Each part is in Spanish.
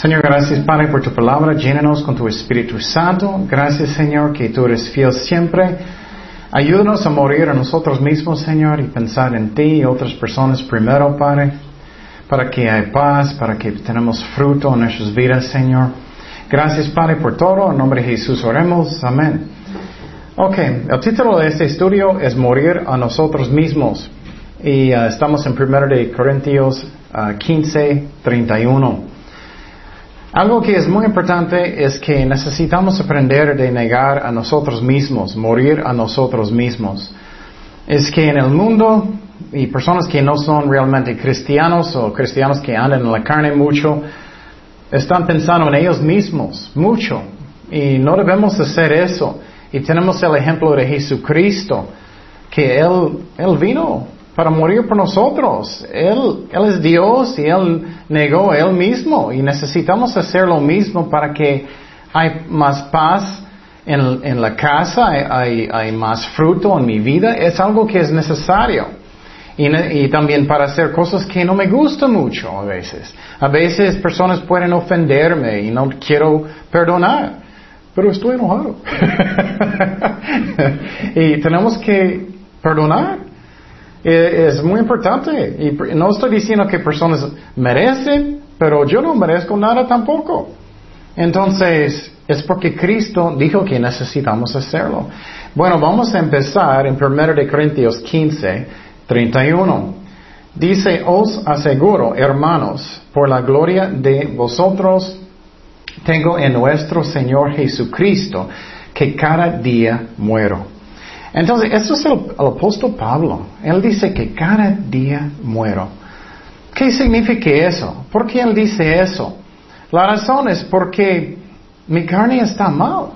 Señor, gracias Padre por tu palabra. Llénanos con tu Espíritu Santo. Gracias Señor que tú eres fiel siempre. Ayúdanos a morir a nosotros mismos, Señor, y pensar en ti y otras personas primero, Padre, para que haya paz, para que tenemos fruto en nuestras vidas, Señor. Gracias, Padre, por todo. En nombre de Jesús oremos. Amén. Ok, el título de este estudio es Morir a nosotros mismos. Y uh, estamos en 1 de Corintios uh, 15, 31. Algo que es muy importante es que necesitamos aprender de negar a nosotros mismos, morir a nosotros mismos. Es que en el mundo, y personas que no son realmente cristianos o cristianos que andan en la carne mucho, están pensando en ellos mismos mucho. Y no debemos hacer eso. Y tenemos el ejemplo de Jesucristo, que Él, Él vino para morir por nosotros. Él, él es Dios y Él negó Él mismo y necesitamos hacer lo mismo para que hay más paz en, en la casa, hay, hay, más fruto en mi vida. Es algo que es necesario. Y, y, también para hacer cosas que no me gustan mucho a veces. A veces personas pueden ofenderme y no quiero perdonar, pero estoy enojado. y tenemos que perdonar. Eh, es muy importante. Y no estoy diciendo que personas merecen, pero yo no merezco nada tampoco. Entonces, es porque Cristo dijo que necesitamos hacerlo. Bueno, vamos a empezar en 1 de Corintios 15, 31. Dice, os aseguro, hermanos, por la gloria de vosotros, tengo en nuestro Señor Jesucristo, que cada día muero. Entonces, eso es el, apóstol Pablo. Él dice que cada día muero. ¿Qué significa eso? ¿Por qué él dice eso? La razón es porque mi carne está mal.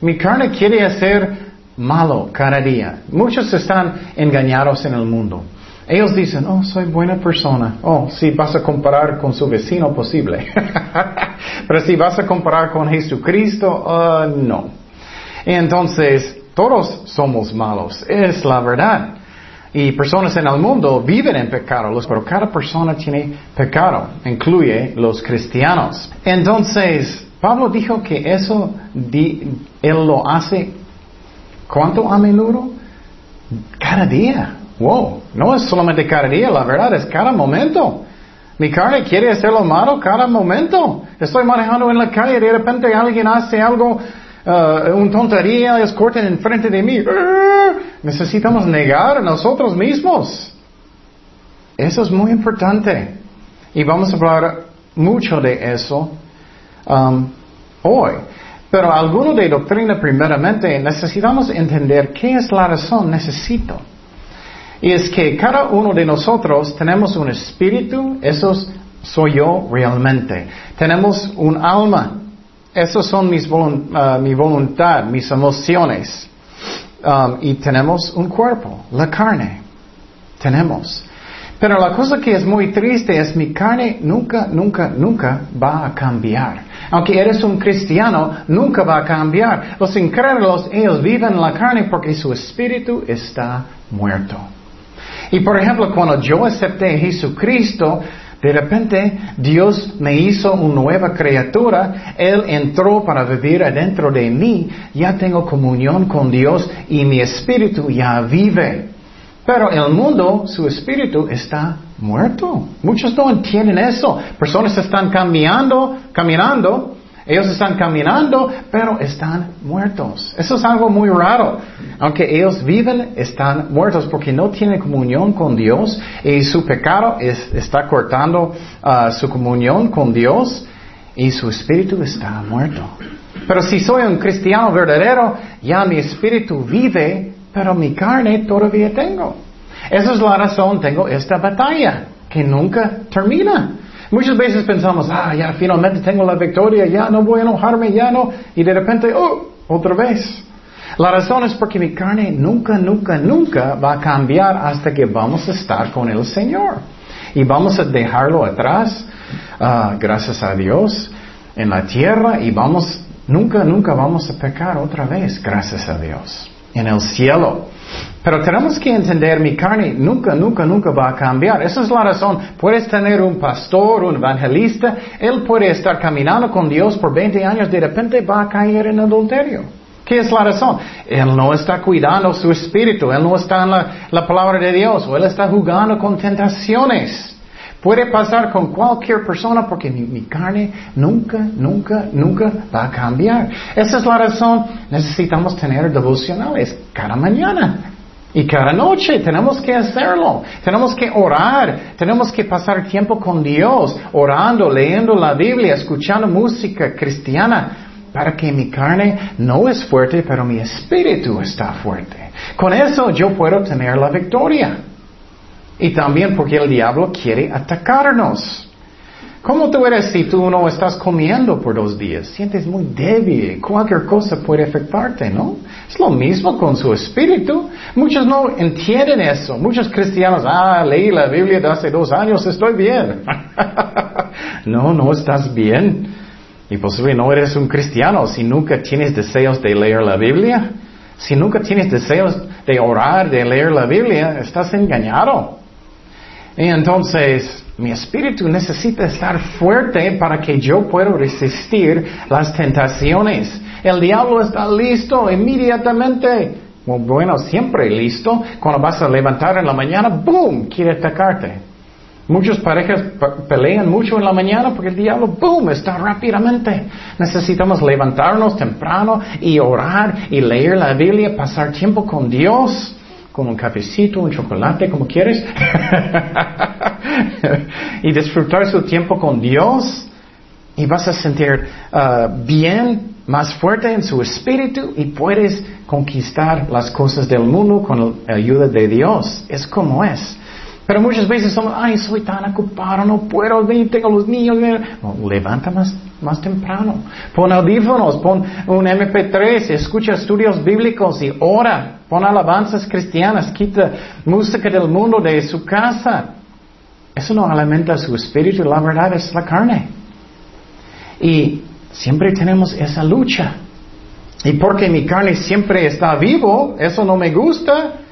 Mi carne quiere hacer malo cada día. Muchos están engañados en el mundo. Ellos dicen, oh, soy buena persona. Oh, si vas a comparar con su vecino, posible. Pero si vas a comparar con Jesucristo, uh, no. Entonces, todos somos malos, es la verdad. Y personas en el mundo viven en pecado, pero cada persona tiene pecado, incluye los cristianos. Entonces, Pablo dijo que eso él lo hace, ¿cuánto a menudo? Cada día. Wow, no es solamente cada día, la verdad es cada momento. Mi carne quiere hacerlo malo cada momento. Estoy manejando en la calle y de repente alguien hace algo uh, un tontería, ellos cortan enfrente de mí. necesitamos negar a nosotros mismos. Eso es muy importante. Y vamos a hablar mucho de eso um, hoy. Pero alguno de doctrina, primeramente, necesitamos entender qué es la razón necesito. Y es que cada uno de nosotros tenemos un espíritu, eso soy yo realmente. Tenemos un alma, esos son mis uh, mi voluntad, mis emociones. Um, y tenemos un cuerpo, la carne. Tenemos. Pero la cosa que es muy triste es mi carne nunca, nunca, nunca va a cambiar. Aunque eres un cristiano, nunca va a cambiar. Los incrédulos, ellos viven en la carne porque su espíritu está muerto. Y por ejemplo, cuando yo acepté a Jesucristo, de repente Dios me hizo una nueva criatura, Él entró para vivir adentro de mí, ya tengo comunión con Dios y mi espíritu ya vive. Pero el mundo, su espíritu está muerto. Muchos no entienden eso. Personas están cambiando, caminando ellos están caminando, pero están muertos. Eso es algo muy raro. Aunque ellos viven, están muertos porque no tienen comunión con Dios y su pecado está cortando uh, su comunión con Dios y su espíritu está muerto. Pero si soy un cristiano verdadero, ya mi espíritu vive, pero mi carne todavía tengo. Esa es la razón, tengo esta batalla que nunca termina. Muchas veces pensamos, ah, ya finalmente tengo la victoria, ya no voy a enojarme, ya no, y de repente, oh, otra vez. La razón es porque mi carne nunca, nunca, nunca va a cambiar hasta que vamos a estar con el Señor. Y vamos a dejarlo atrás, ah, gracias a Dios, en la tierra y vamos, nunca, nunca vamos a pecar otra vez, gracias a Dios. En el cielo. Pero tenemos que entender, mi carne nunca, nunca, nunca va a cambiar. Esa es la razón. Puedes tener un pastor, un evangelista, él puede estar caminando con Dios por 20 años, de repente va a caer en adulterio. ¿Qué es la razón? Él no está cuidando su espíritu, él no está en la, palabra de Dios, él está jugando con tentaciones. Puede pasar con cualquier persona porque mi, carne nunca, nunca, nunca va a cambiar. Esa es la razón. Necesitamos tener devocionales cada mañana. Y cada noche tenemos que hacerlo. Tenemos que orar. Tenemos que pasar tiempo con Dios, orando, leyendo la Biblia, escuchando música cristiana para que mi carne no es fuerte, pero mi espíritu está fuerte. Con eso yo puedo tener la victoria. Y también porque el diablo quiere atacarnos. ¿Cómo tú eres si tú no estás comiendo por dos días? Sientes muy débil, cualquier cosa puede afectarte, ¿no? Es lo mismo con su espíritu. Muchos no entienden eso. Muchos cristianos, ah, leí la Biblia hace dos años, estoy bien. no, no estás bien. Y posiblemente no eres un cristiano si nunca tienes deseos de leer la Biblia. Si nunca tienes deseos de orar, de leer la Biblia, estás engañado. Y entonces, mi espíritu necesita estar fuerte para que yo pueda resistir las tentaciones. El diablo está listo inmediatamente. Bueno, siempre listo. Cuando vas a levantar en la mañana, ¡boom! Quiere atacarte. Muchas parejas pelean mucho en la mañana porque el diablo, boom, está rápidamente. Necesitamos levantarnos temprano y orar y leer la Biblia, pasar tiempo con Dios, con un cafecito, un chocolate, como quieres, y disfrutar su tiempo con Dios. Y vas a sentir uh, bien, más fuerte en su espíritu y puedes conquistar las cosas del mundo con la ayuda de Dios. Es como es. Pero muchas veces somos, ay, soy tan ocupado, no puedo, tengo los niños. levanta más, más temprano. Pon audífonos, pon un MP3, escucha estudios bíblicos y ora. Pon alabanzas cristianas, quita música del mundo de su casa. Eso no alimenta su espíritu, la verdad es la carne. Y siempre tenemos esa lucha. Y porque mi carne siempre está vivo, eso no me gusta,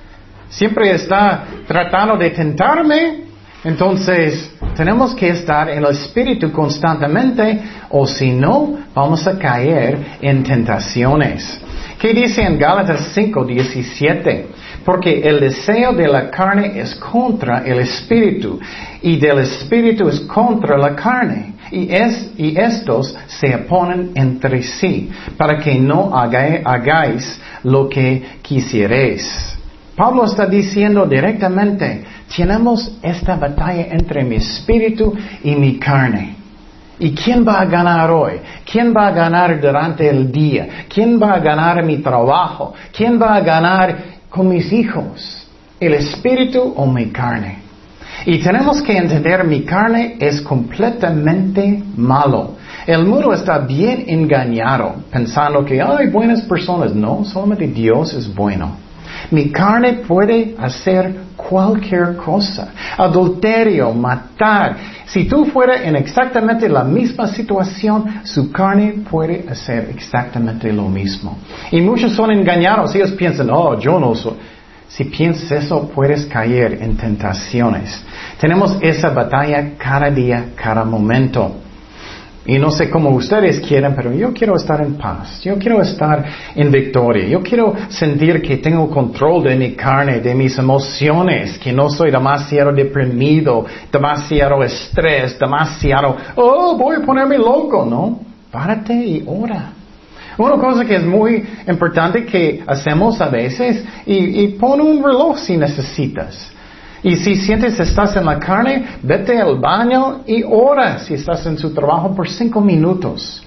siempre está tratando de tentarme. Entonces, tenemos que estar en el Espíritu constantemente o si no, vamos a caer en tentaciones. ¿Qué dice en Gálatas 5, 17? Porque el deseo de la carne es contra el Espíritu y del Espíritu es contra la carne. Y, es, estos se oponen entre sí para que no hagáis lo que quisierais. Pablo está diciendo directamente, tenemos esta batalla entre mi espíritu y mi carne. ¿Y quién va a ganar hoy? ¿Quién va a ganar durante el día? ¿Quién va a ganar mi trabajo? ¿Quién va a ganar con mis hijos? ¿El espíritu o mi carne? Y tenemos que entender mi carne es completamente malo. El mundo está bien engañado, pensando que hay buenas personas. No, solamente Dios es bueno. Mi carne puede hacer cualquier cosa. Adulterio, matar. Si tú fueras en exactamente la misma situación, su carne puede hacer exactamente lo mismo. Y muchos son engañados. Ellos piensan, oh, yo no soy. Si piensas eso, puedes caer en tentaciones. Tenemos esa batalla cada día, cada momento. Y no sé cómo ustedes quieren, pero yo quiero estar en paz. Yo quiero estar en victoria. Yo quiero sentir que tengo control de mi carne, de mis emociones, que no soy demasiado deprimido, demasiado estrés, demasiado, oh, voy a ponerme loco, ¿no? Párate y ora. Una cosa que es muy importante que hacemos a veces, y, y pon un reloj si necesitas. Y si sientes estás en la carne, vete al baño y ora si estás en su trabajo por cinco minutos.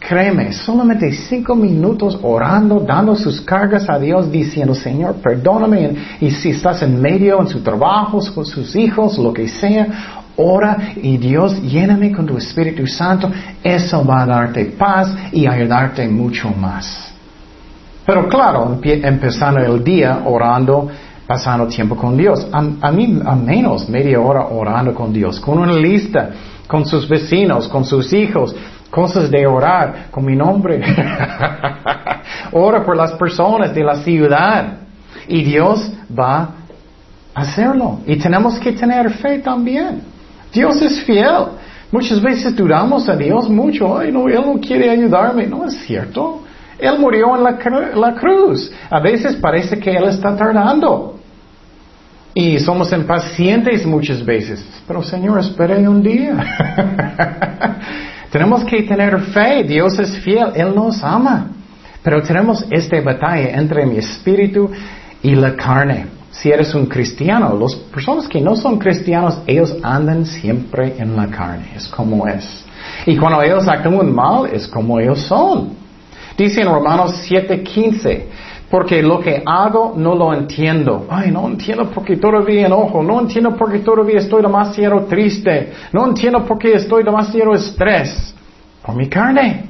Créeme, solamente cinco minutos orando, dando sus cargas a Dios, diciendo, Señor, perdóname. Y si estás en medio, en su trabajo, con sus hijos, lo que sea, ora y Dios, lléname con tu Espíritu Santo. Eso va a darte paz y ayudarte mucho más. Pero claro, empezando el día orando, pasando tiempo con Dios. A, mí, a menos media hora orando con Dios, con una lista, con sus vecinos, con sus hijos, cosas de orar, con mi nombre. ora por las personas de la ciudad. Y Dios va a hacerlo. Y tenemos que tener fe también. Dios es fiel. Muchas veces dudamos a Dios mucho. Ay, no, Él no quiere ayudarme. No es cierto. Él murió en la, la cruz. A veces parece que Él está tardando. Y somos impacientes muchas veces. Pero Señor, espere un día. tenemos que tener fe. Dios es fiel. Él nos ama. Pero tenemos esta batalla entre mi espíritu y la carne. Si eres un cristiano, las personas que no son cristianos, ellos andan siempre en la carne. Es como es. Y cuando ellos actúan mal, es como ellos son. Dice en Romanos 7:15, porque lo que hago no lo entiendo. Ay, no entiendo porque todavía enojo, no entiendo porque todavía estoy demasiado triste, no entiendo porque estoy demasiado estrés. Por mi carne.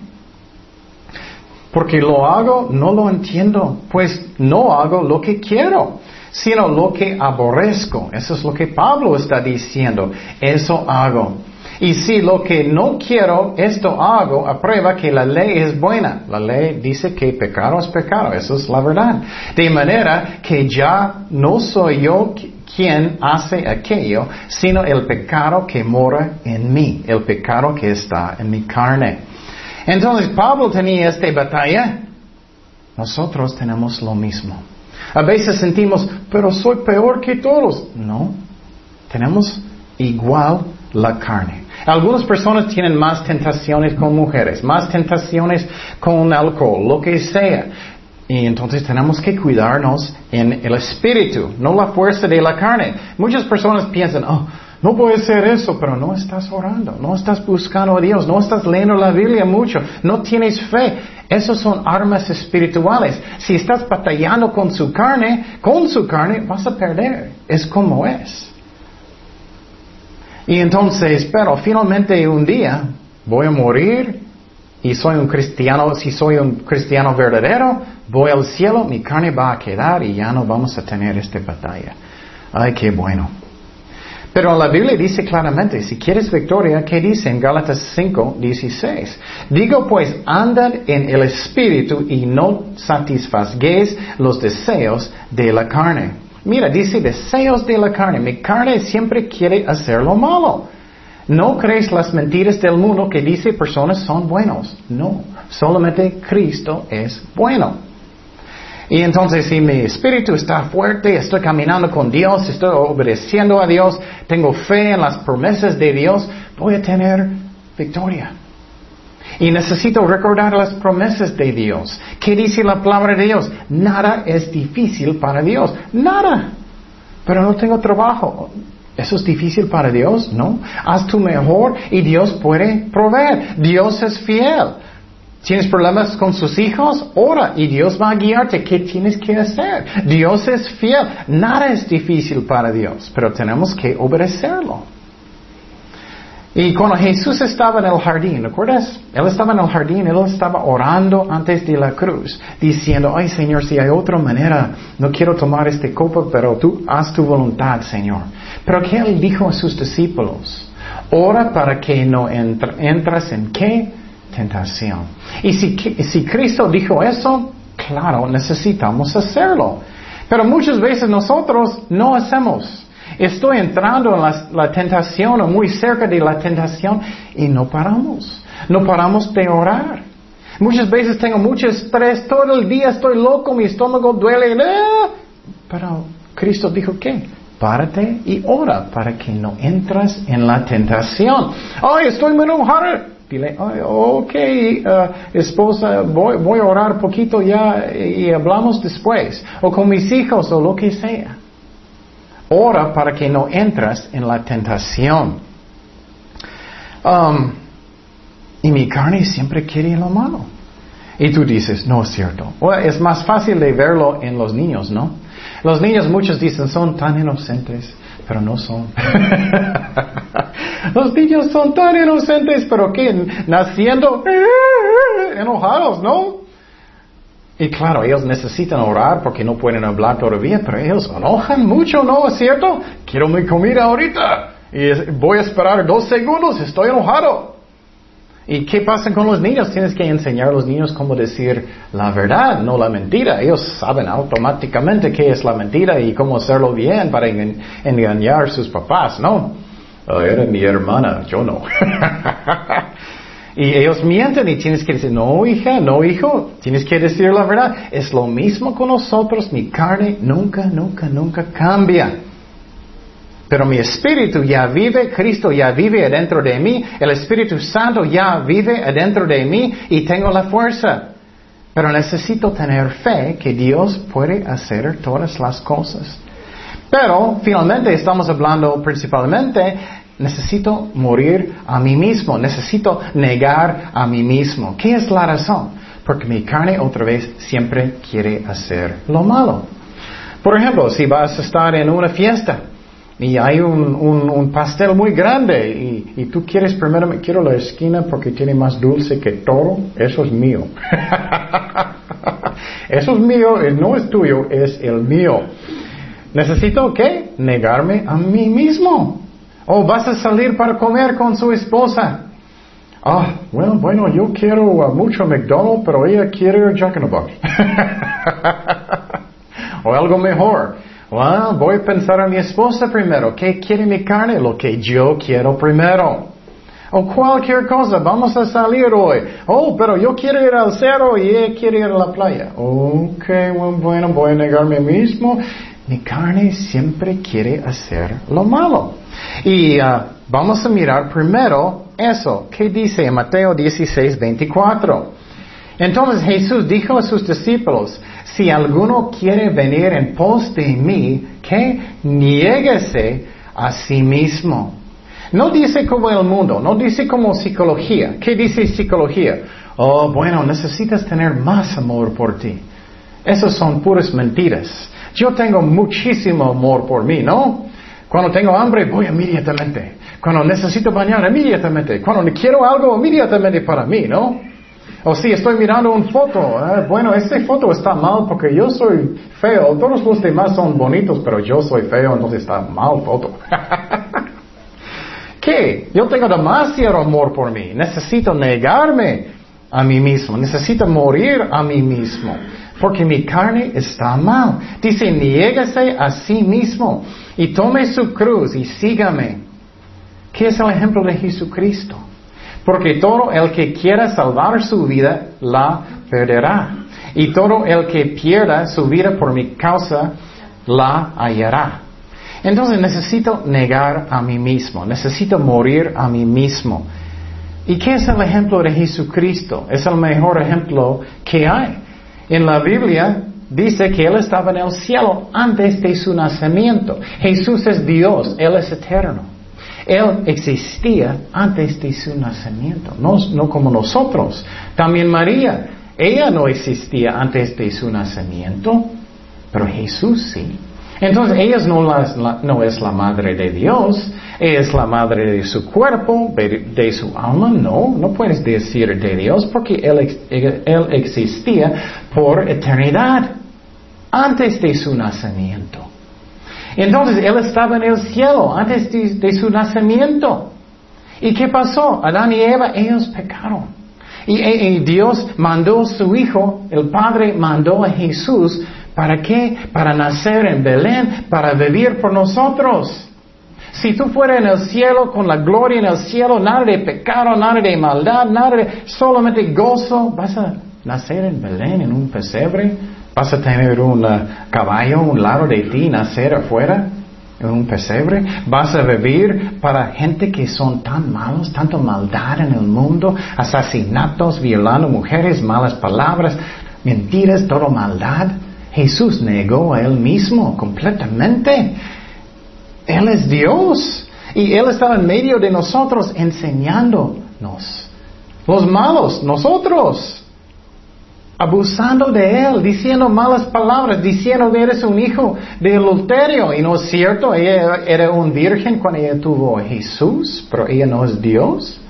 Porque lo hago, no lo entiendo, pues no hago lo que quiero, sino lo que aborrezco. Eso es lo que Pablo está diciendo. Eso hago. Y si lo que no quiero, esto hago, aprueba que la ley es buena. La ley dice que pecado es pecado, eso es la verdad. De manera que ya no soy yo quien hace aquello, sino el pecado que mora en mí, el pecado que está en mi carne. Entonces Pablo tenía esta batalla. Nosotros tenemos lo mismo. A veces sentimos, pero soy peor que todos. No, tenemos igual la carne. Algunas personas tienen más tentaciones con mujeres, más tentaciones con alcohol, lo que sea. Y entonces tenemos que cuidarnos en el espíritu, no la fuerza de la carne. Muchas personas piensan, oh, no puede ser eso, pero no estás orando, no estás buscando a Dios, no estás leyendo la Biblia mucho, no tienes fe. Esas son armas espirituales. Si estás batallando con su carne, con su carne vas a perder. Es como es. Y entonces, pero finalmente un día voy a morir y soy un cristiano, si soy un cristiano verdadero, voy al cielo, mi carne va a quedar y ya no vamos a tener esta batalla. Ay, qué bueno. Pero la Biblia dice claramente, si quieres victoria, ¿qué dice en Gálatas 5, 16? Digo pues, andad en el Espíritu y no satisfazguéis los deseos de la carne. Mira, dice deseos de la carne. Mi carne siempre quiere hacer lo malo. No crees las mentiras del mundo que dice personas son buenos. No, solamente Cristo es bueno. Y entonces si mi espíritu está fuerte, estoy caminando con Dios, estoy obedeciendo a Dios, tengo fe en las promesas de Dios, voy a tener victoria. Y necesito recordar las promesas de Dios. ¿Qué dice la palabra de Dios? Nada es difícil para Dios. Nada. Pero no tengo trabajo. ¿Eso es difícil para Dios? No. Haz tu mejor y Dios puede proveer. Dios es fiel. ¿Tienes problemas con sus hijos? Ora y Dios va a guiarte qué tienes que hacer. Dios es fiel. Nada es difícil para Dios, pero tenemos que obedecerlo. Y cuando Jesús estaba en el jardín, ¿recuerdas? Él estaba en el jardín, él estaba orando antes de la cruz, diciendo, ay Señor, si hay otra manera, no quiero tomar este copa, pero tú haz tu voluntad, Señor. Pero ¿qué él dijo a sus discípulos? Ora para que no entras en qué? tentación. Y si, si Cristo dijo eso, claro, necesitamos hacerlo. Pero muchas veces nosotros no hacemos. Estoy entrando en la, tentación o muy cerca de la tentación y no paramos. No paramos de orar. Muchas veces tengo mucho estrés, todo el día estoy loco, mi estómago duele. Pero Cristo dijo que párate y ora para que no entras en la tentación. Ay, estoy muy enojado. Dile, ok, uh, esposa, voy, voy, a orar poquito ya y hablamos después. O con mis hijos o lo que sea. Ora para que no entras en la tentación. Um, y mi carne siempre quiere lo malo. Y tú dices, no es cierto. es más fácil de verlo en los niños, ¿no? Los niños muchos dicen, son tan inocentes pero no son. Los niños son tan inocentes, pero que naciendo enojados, ¿no? Y claro, ellos necesitan orar porque no pueden hablar todavía, pero ellos enojan mucho, ¿no? ¿Es cierto? Quiero mi comida ahorita y voy a esperar dos segundos, estoy enojado. ¿Y qué pasa con los niños? Tienes que enseñar a los niños cómo decir la verdad, no la mentira. Ellos saben automáticamente qué es la mentira y cómo hacerlo bien para engañar a sus papás, ¿no? Era mi hermana, yo no. y ellos mienten y tienes que decir, no hija, no hijo, tienes que decir la verdad. Es lo mismo con nosotros, mi carne nunca, nunca, nunca cambia. Pero mi espíritu ya vive, Cristo ya vive adentro de mí, el Espíritu Santo ya vive adentro de mí y tengo la fuerza. Pero necesito tener fe que Dios puede hacer todas las cosas. Pero finalmente estamos hablando principalmente, necesito morir a mí mismo, necesito negar a mí mismo. ¿Qué es la razón? Porque mi carne otra vez siempre quiere hacer lo malo. Por ejemplo, si vas a estar en una fiesta, y hay un, pastel muy grande y, y, tú quieres primero, quiero la esquina porque tiene más dulce que todo, eso es mío. eso es mío, no es tuyo, es el mío. Necesito qué? Negarme a mí mismo. O vas a salir para comer con su esposa. Ah, bueno, bueno, yo quiero mucho McDonald's, pero ella quiere Jack in the Box. o algo mejor. Well, voy a pensar a mi esposa primero. ¿Qué quiere mi carne? Lo que yo quiero primero. O cualquier cosa, vamos a salir hoy. Oh, pero yo quiero ir al cerro y ella quiere ir a la playa. Ok, bueno, voy a negarme mismo. Mi carne siempre quiere hacer lo malo. Y uh, vamos a mirar primero eso. ¿Qué dice en Mateo 16, 24? Entonces Jesús dijo a sus discípulos, si alguno quiere venir en pos de mí, que niéguese a sí mismo. No dice como el mundo, no dice como psicología. ¿Qué dice psicología? Oh, bueno, necesitas tener más amor por ti. Esas son puras mentiras. Yo tengo muchísimo amor por mí, ¿no? Cuando tengo hambre, voy inmediatamente. Cuando necesito bañar, inmediatamente. Cuando quiero algo, inmediatamente para mí, ¿no? O si estoy mirando una foto, eh, bueno, esta foto está mal porque yo soy feo, todos los demás son bonitos, pero yo soy feo, entonces está mal foto. ¿Qué? Yo tengo demasiado amor por mí, necesito negarme a mí mismo, necesito morir a mí mismo, porque mi carne está mal. Dice, niégase a sí mismo y tome su cruz y sígame. ¿Qué es el ejemplo de Jesucristo? Porque todo el que quiera salvar su vida la perderá. Y todo el que pierda su vida por mi causa la hallará. Entonces necesito negar a mí mismo, necesito morir a mí mismo. ¿Y qué es el ejemplo de Jesucristo? Es el mejor ejemplo que hay. En la Biblia dice que Él estaba en el cielo antes de su nacimiento. Jesús es Dios, Él es eterno. Él existía antes de su nacimiento, no, no como nosotros. También María, ella no existía antes de su nacimiento, pero Jesús sí. Entonces, ella no, es la madre de Dios, es la madre de su cuerpo, de, su alma, no, no puedes decir de Dios porque él, él existía por eternidad, antes de su nacimiento. Entonces Él estaba en el cielo antes de, su nacimiento. ¿Y qué pasó? Adán y Eva, ellos pecaron. Y, Dios mandó a su Hijo, el Padre mandó a Jesús, ¿para qué? Para nacer en Belén, para vivir por nosotros. Si tú fueras en el cielo, con la gloria en el cielo, nada de pecado, nada de maldad, nada de solamente gozo, vas a nacer en Belén, en un pesebre, ¿Vas a tener un uh, caballo un lado de ti nacer afuera? En un pesebre. ¿Vas a vivir para gente que son tan malos, tanto maldad en el mundo? Asesinatos, violando mujeres, malas palabras, mentiras, todo maldad. Jesús negó a él mismo completamente. Él es Dios. Y Él estaba en medio de nosotros enseñándonos. Los malos, nosotros abusando de él, diciendo malas palabras, diciendo que eres un hijo de adulterio. Y no es cierto, ella era un virgen cuando ella tuvo a Jesús, pero ella no es Dios.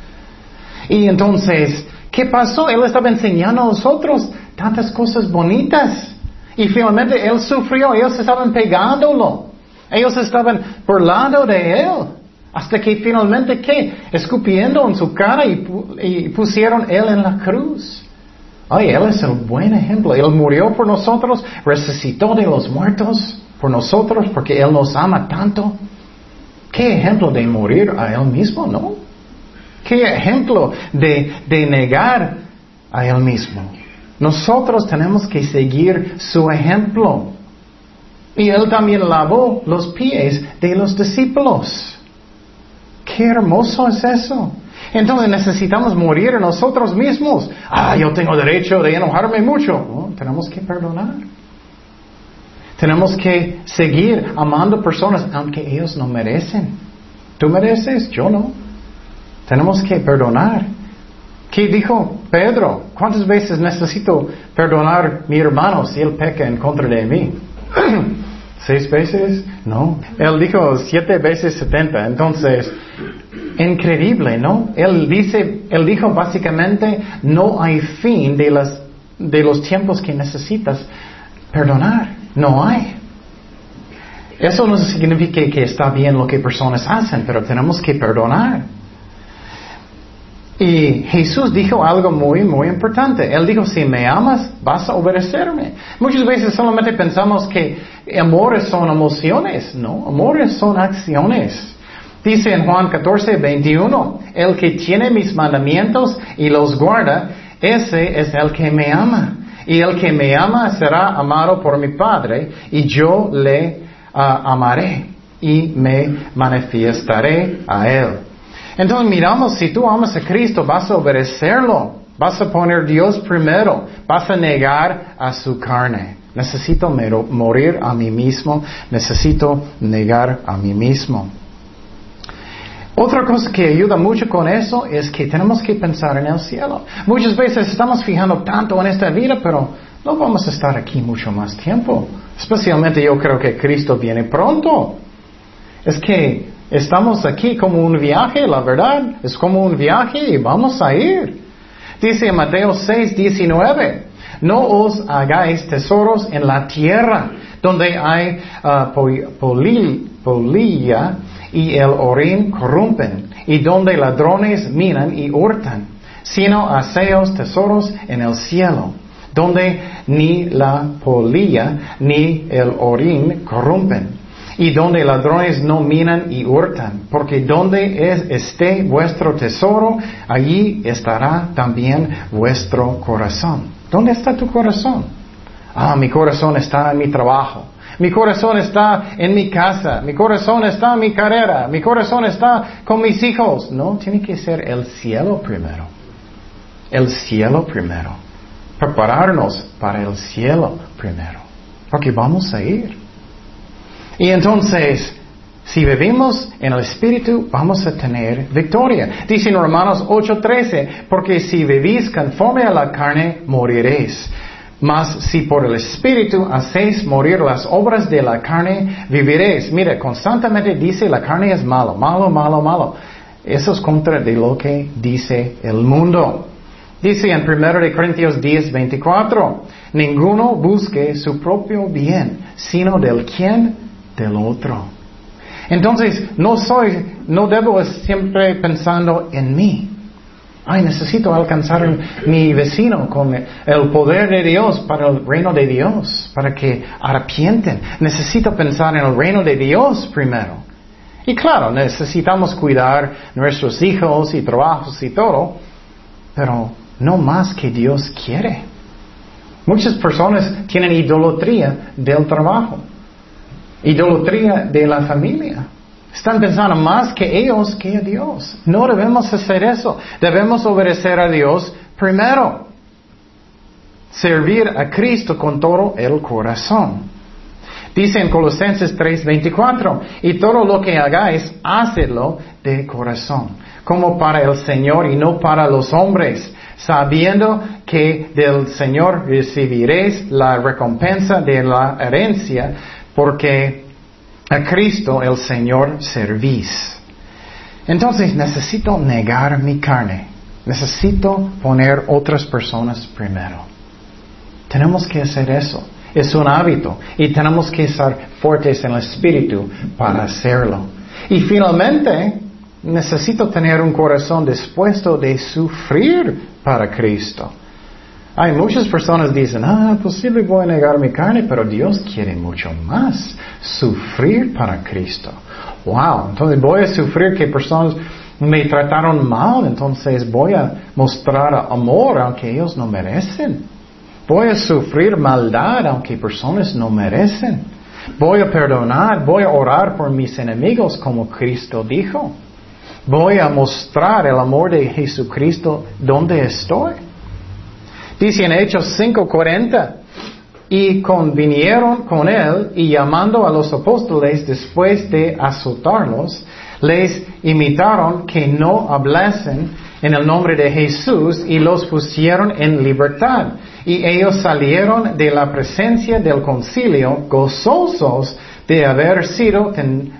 Y entonces, ¿qué pasó? Él estaba enseñando a nosotros tantas cosas bonitas. Y finalmente él sufrió, ellos estaban pegándolo. Ellos estaban burlando de él. Hasta que finalmente, ¿qué? Escupiendo en su cara y, y pusieron Él en la cruz. Ay, Él es el buen ejemplo. Él murió por nosotros, resucitó de los muertos por nosotros porque Él nos ama tanto. ¿Qué ejemplo de morir a Él mismo, no? ¿Qué ejemplo de, de negar a Él mismo? Nosotros tenemos que seguir su ejemplo. Y Él también lavó los pies de los discípulos. Qué hermoso es eso. Entonces necesitamos morir nosotros mismos. Ah, yo tengo derecho de enojarme mucho. tenemos que perdonar. Tenemos que seguir amando personas aunque ellos no merecen. ¿Tú mereces? Yo no. Tenemos que perdonar. ¿Qué dijo Pedro? ¿Cuántas veces necesito perdonar a mi hermano si él peca en contra de mí? ¿Seis veces? No. Él dijo siete veces setenta. Entonces, increíble, ¿no? Él dice, él dijo básicamente, no hay fin de, las, de los tiempos que necesitas perdonar. No hay. Eso no significa que está bien lo que personas hacen, pero tenemos que perdonar. Y Jesús dijo algo muy, muy importante. Él dijo, si me amas, vas a obedecerme. Muchas veces solamente pensamos que amores son emociones. No, amores son acciones. Dice en Juan 14, 21, el que tiene mis mandamientos y los guarda, ese es el que me ama. Y el que me ama será amado por mi Padre, y yo le ah, amaré y me manifestaré a él. Entonces miramos, si tú amas a Cristo, vas a obedecerlo, vas a poner Dios primero, vas a negar a su carne. Necesito morir a mí mismo, necesito negar a mí mismo. Otra cosa que ayuda mucho con eso es que tenemos que pensar en el cielo. Muchas veces estamos fijando tanto en esta vida, pero no vamos a estar aquí mucho más tiempo. Especialmente yo creo que Cristo viene pronto. Es que Estamos aquí como un viaje, la verdad. Es como un viaje y vamos a ir. Dice Mateo 6, 19, no os hagáis tesoros en la tierra, donde hay uh, polilla y el orín corrompen, y donde ladrones minan y hurtan, sino haceos tesoros en el cielo, donde ni la polilla ni el orín corrompen y donde ladrones no minan y hurtan, porque donde es, esté vuestro tesoro, allí estará también vuestro corazón. ¿Dónde está tu corazón? Ah, mi corazón está en mi trabajo. Mi corazón está en mi casa. Mi corazón está en mi carrera. Mi corazón está con mis hijos. No, tiene que ser el cielo primero. El cielo primero. Prepararnos para el cielo primero. Porque vamos a ir. Y entonces, si vivimos en el Espíritu, vamos a tener victoria. Dice en Romanos 8:13, porque si vivís conforme a la carne, moriréis. Mas si por el Espíritu hacéis morir las obras de la carne, viviréis. Mira, constantemente dice la carne es malo, malo, malo, malo. Eso es contra de lo que dice el mundo. Dice en 1 Corintios 10, 24, ninguno busque su propio bien, sino del quien del otro. Entonces, no soy, no debo siempre pensando en mí. Ay, necesito alcanzar mi vecino con el poder de Dios para el reino de Dios, para que arrepienten. Necesito pensar en el reino de Dios primero. Y claro, necesitamos cuidar nuestros hijos y trabajos y todo, pero no más que Dios quiere. Muchas personas tienen idolatría del trabajo. Idolatría de la familia. Están pensando más que ellos que a Dios. No debemos hacer eso. Debemos obedecer a Dios primero. Servir a Cristo con todo el corazón. Dice en Colosenses 3:24, y todo lo que hagáis, hacedlo de corazón, como para el Señor y no para los hombres, sabiendo que del Señor recibiréis la recompensa de la herencia porque a Cristo el Señor servís. Entonces necesito negar mi carne. Necesito poner otras personas primero. Tenemos que hacer eso. Es un hábito y tenemos que estar fuertes en el espíritu para hacerlo. Y finalmente, necesito tener un corazón dispuesto de sufrir para Cristo. Hay muchas personas dicen, ah, posible voy a negar mi carne, pero Dios quiere mucho más, sufrir para Cristo. Wow, entonces voy a sufrir que personas me trataron mal, entonces voy a mostrar amor aunque ellos no merecen. Voy a sufrir maldad aunque personas no merecen. Voy a perdonar, voy a orar por mis enemigos como Cristo dijo. Voy a mostrar el amor de Jesucristo donde estoy. Dice en Hechos 5:40, y convinieron con él y llamando a los apóstoles después de azotarlos, les imitaron que no hablasen en el nombre de Jesús y los pusieron en libertad. Y ellos salieron de la presencia del concilio gozosos de haber sido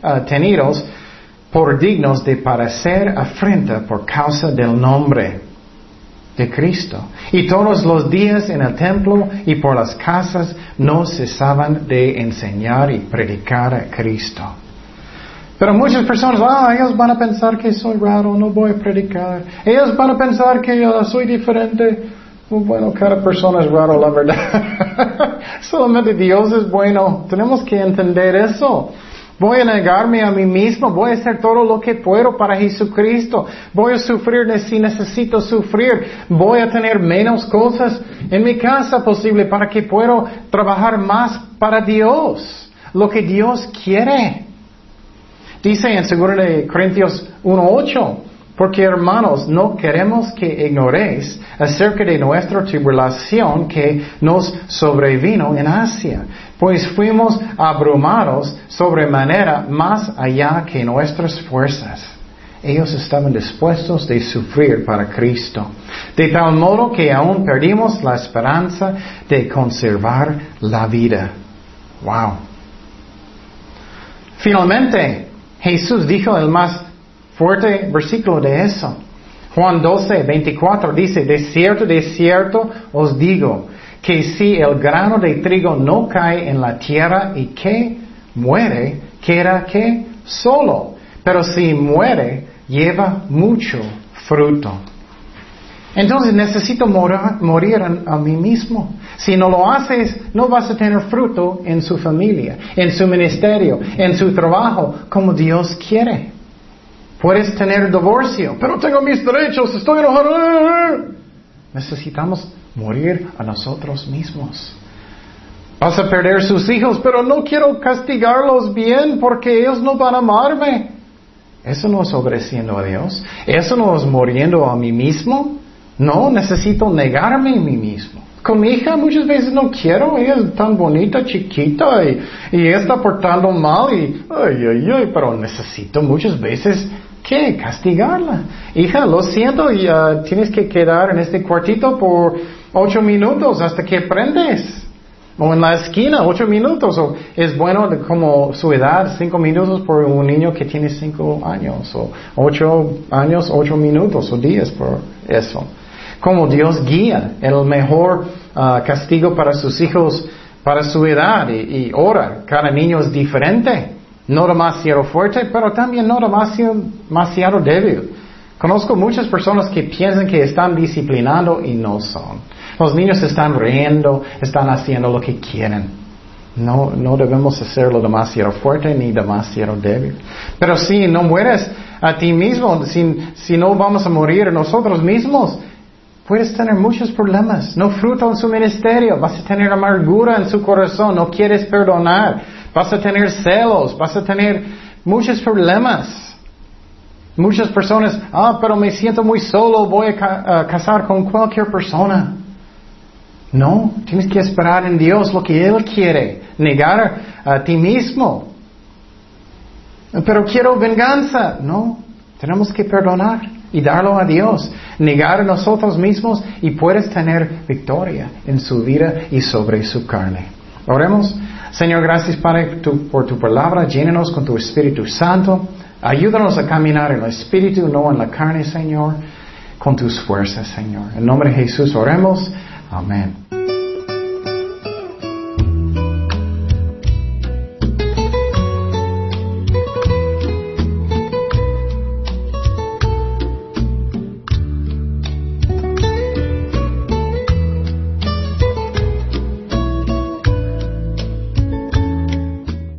ah, tenidos por dignos de parecer afrenta por causa del nombre de Cristo. Y todos los días en el templo y por las casas no cesaban de enseñar y predicar a Cristo. Pero muchas personas, ah, ellos van a pensar que soy raro, no voy a predicar. Ellos van a pensar que yo soy diferente. Bueno, cada persona es raro, la verdad. Solamente Dios es bueno. Tenemos que entender eso. Voy a negarme a mí mismo, voy a hacer todo lo que puedo para Jesucristo, voy a sufrir si necesito sufrir, voy a tener menos cosas en mi casa posible para que pueda trabajar más para Dios, lo que Dios quiere. Dice en 2 Corintios 1.8, porque hermanos, no queremos que ignoréis acerca de nuestra tribulación que nos sobrevino en Asia, pues fuimos abrumados sobremanera más allá que nuestras fuerzas. Ellos estaban dispuestos de sufrir para Cristo, de tal modo que aún perdimos la esperanza de conservar la vida. Wow. Finalmente, Jesús dijo el más fuerte versículo de eso. Juan 12, 24 dice, de cierto, de cierto os digo, que si el grano de trigo no cae en la tierra y que muere, queda que solo. Pero si muere, lleva mucho fruto. Entonces necesito morir a, mí mismo. Si no lo haces, no vas a tener fruto en su familia, en su ministerio, en su trabajo, como Dios quiere. Puedes tener divorcio, pero tengo mis derechos, estoy enojado. Necesitamos morir a nosotros mismos. Vas a perder sus hijos, pero no quiero castigarlos bien porque ellos no van a amarme. Eso no es obedeciendo a Dios. Eso no es muriendo a mí mismo. No, necesito negarme a mí mismo. Con mi hija muchas veces no quiero, ella es tan bonita, chiquita y, y está portando mal y, ay, ay, ay, pero necesito muchas veces ¿Qué? Castigarla. Hija, lo siento, y, tienes que quedar en este cuartito por ocho minutos hasta que aprendes. O en la esquina, ocho minutos. O es bueno como su edad, cinco minutos por un niño que tiene cinco años. O ocho años, ocho minutos o días por eso. Como Dios guía el mejor ah, castigo para sus hijos, para su edad y, y ora. Cada niño es diferente no demasiado fuerte, pero también no demasiado, débil. Conozco muchas personas que piensan que están disciplinando y no son. Los niños están riendo, están haciendo lo que quieren. No, no debemos hacerlo demasiado fuerte ni demasiado débil. Pero si no mueres a ti mismo, si, si no vamos a morir nosotros mismos, puedes tener muchos problemas. No fruto en su ministerio, vas a tener amargura en su corazón, no quieres perdonar vas a tener celos, vas a tener muchos problemas. Muchas personas, ah, pero me siento muy solo, voy a casar con cualquier persona. No, tienes que esperar en Dios lo que Él quiere, negar a ti mismo. Pero quiero venganza. No, tenemos que perdonar y darlo a Dios, negar a nosotros mismos y puedes tener victoria en su vida y sobre su carne. Oremos. Señor, gracias Padre por tu palabra. Llénenos con tu Espíritu Santo. Ayúdanos a caminar en el Espíritu, no en la carne, Señor, con tus fuerzas, Señor. En nombre de Jesús oremos. Amén.